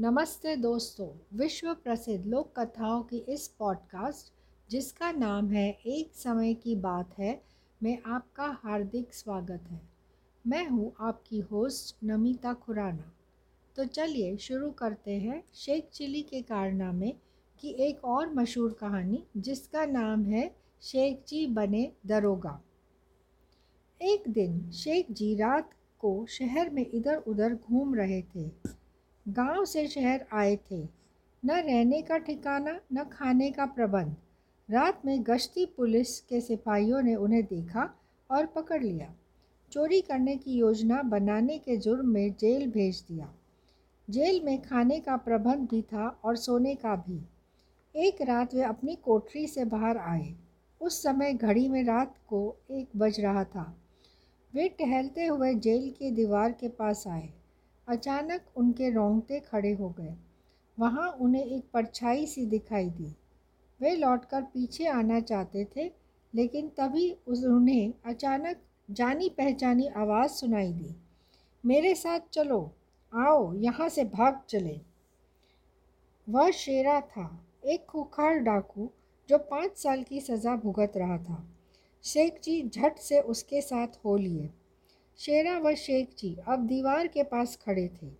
नमस्ते दोस्तों, विश्व प्रसिद्ध लोक कथाओं की इस पॉडकास्ट जिसका नाम है एक समय की बात है, में आपका हार्दिक स्वागत है। मैं हूँ आपकी होस्ट नमिता खुराना। तो चलिए शुरू करते हैं शेख चिली के कारनामे की एक और मशहूर कहानी, जिसका नाम है शेख जी बने दरोगा। एक दिन शेख जी रात को शहर में इधर उधर घूम रहे थे। गाँव से शहर आए थे। न रहने का ठिकाना, न खाने का प्रबंध। रात में गश्ती पुलिस के सिपाहियों ने उन्हें देखा और पकड़ लिया। चोरी करने की योजना बनाने के जुर्म में जेल भेज दिया। जेल में खाने का प्रबंध भी था और सोने का भी। एक रात वे अपनी कोठरी से बाहर आए। उस समय घड़ी में रात को एक बज रहा था। वे टहलते हुए जेल की दीवार के पास आए। अचानक उनके रोंगटे खड़े हो गए। वहाँ उन्हें एक परछाई सी दिखाई दी। वे लौटकर पीछे आना चाहते थे, लेकिन तभी उन्हें अचानक जानी पहचानी आवाज़ सुनाई दी। मेरे साथ चलो, आओ, यहाँ से भाग चले। वह शेरा था, एक खूखार डाकू, जो पाँच साल की सज़ा भुगत रहा था। शेख जी झट से उसके साथ हो लिए। शेरा व शेख जी अब दीवार के पास खड़े थे।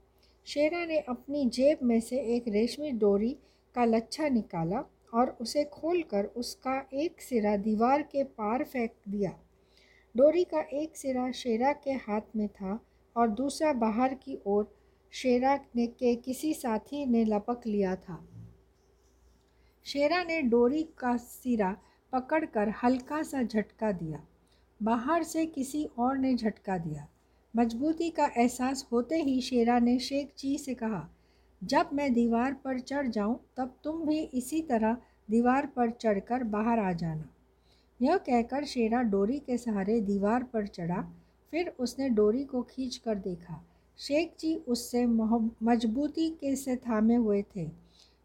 शेरा ने अपनी जेब में से एक रेशमी डोरी का लच्छा निकाला और उसे खोलकर उसका एक सिरा दीवार के पार फेंक दिया। डोरी का एक सिरा शेरा के हाथ में था और दूसरा बाहर की ओर शेरा ने के किसी साथी ने लपक लिया था। शेरा ने डोरी का सिरा पकड़कर हल्का सा झटका दिया। बाहर से किसी और ने झटका दिया। मजबूती का एहसास होते ही शेरा ने शेख जी से कहा, जब मैं दीवार पर चढ़ जाऊँ, तब तुम भी इसी तरह दीवार पर चढ़कर बाहर आ जाना। यह कहकर शेरा डोरी के सहारे दीवार पर चढ़ा। फिर उसने डोरी को खींच कर देखा। शेख जी उससे मजबूती के से थामे हुए थे।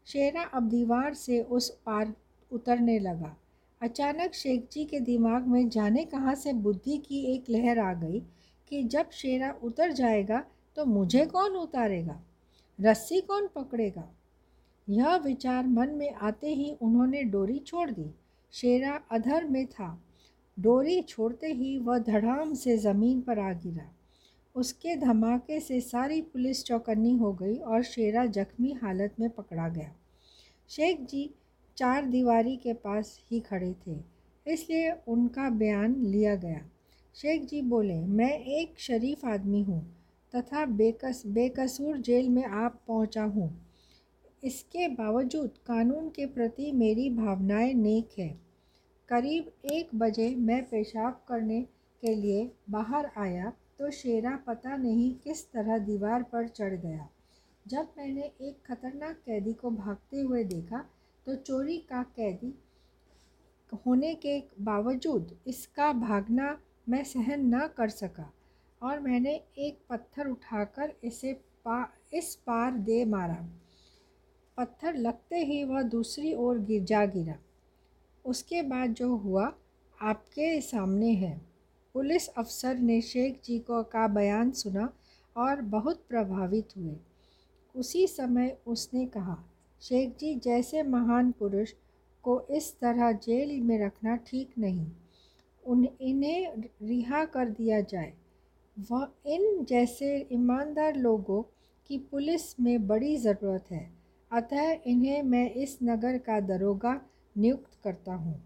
शेरा अब दीवार से उस पार उतरने लगा। अचानक शेख जी के दिमाग में जाने कहाँ से बुद्धि की एक लहर आ गई कि जब शेरा उतर जाएगा तो मुझे कौन उतारेगा? रस्सी कौन पकड़ेगा? यह विचार मन में आते ही उन्होंने डोरी छोड़ दी। शेरा अधर में था। डोरी छोड़ते ही वह धड़ाम से ज़मीन पर आ गिरा। उसके धमाके से सारी पुलिस चौकन्नी हो गई और शेरा जख्मी हालत में पकड़ा गया। शेख जी चार दीवारी के पास ही खड़े थे, इसलिए उनका बयान लिया गया। शेख जी बोले, मैं एक शरीफ आदमी हूँ तथा बेकस, बेकसूर जेल में आप पहुँचा हूँ। इसके बावजूद कानून के प्रति मेरी भावनाएँ नेक है। करीब एक बजे मैं पेशाब करने के लिए बाहर आया तो शेरा पता नहीं किस तरह दीवार पर चढ़ गया। जब मैंने एक खतरनाक कैदी को भागते हुए देखा तो चोरी का कैदी होने के बावजूद इसका भागना मैं सहन न कर सका और मैंने एक पत्थर उठाकर इसे पा, इस पार दे मारा। पत्थर लगते ही वह दूसरी ओर गिर, जा गिरा। उसके बाद जो हुआ, आपके सामने है। पुलिस अफसर ने शेख जी को का बयान सुना और बहुत प्रभावित हुए। उसी समय उसने कहा शेख जी जैसे महान पुरुष को इस तरह जेल में रखना ठीक नहीं। उन, इन्हें रिहा कर दिया जाए। वह इन जैसे ईमानदार लोगों की पुलिस में बड़ी ज़रूरत है। अतः इन्हें मैं इस नगर का दरोगा नियुक्त करता हूँ।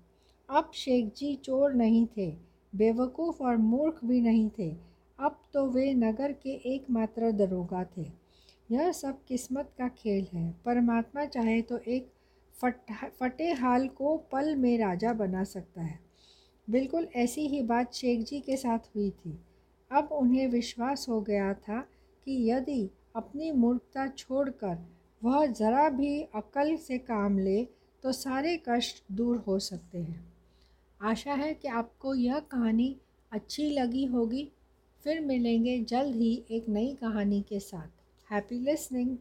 अब शेख जी चोर नहीं थे, बेवकूफ़ और मूर्ख भी नहीं थे। अब तो वे नगर के एकमात्र दरोगा थे। यह सब किस्मत का खेल है। परमात्मा चाहे तो एक फट फटे हाल को पल में राजा बना सकता है। बिल्कुल ऐसी ही बात शेख जी के साथ हुई थी। अब उन्हें विश्वास हो गया था कि यदि अपनी मूर्खता छोड़कर वह ज़रा भी अकल से काम ले तो सारे कष्ट दूर हो सकते हैं। आशा है कि आपको यह कहानी अच्छी लगी होगी। फिर मिलेंगे जल्द ही एक नई कहानी के साथ। Happy listening.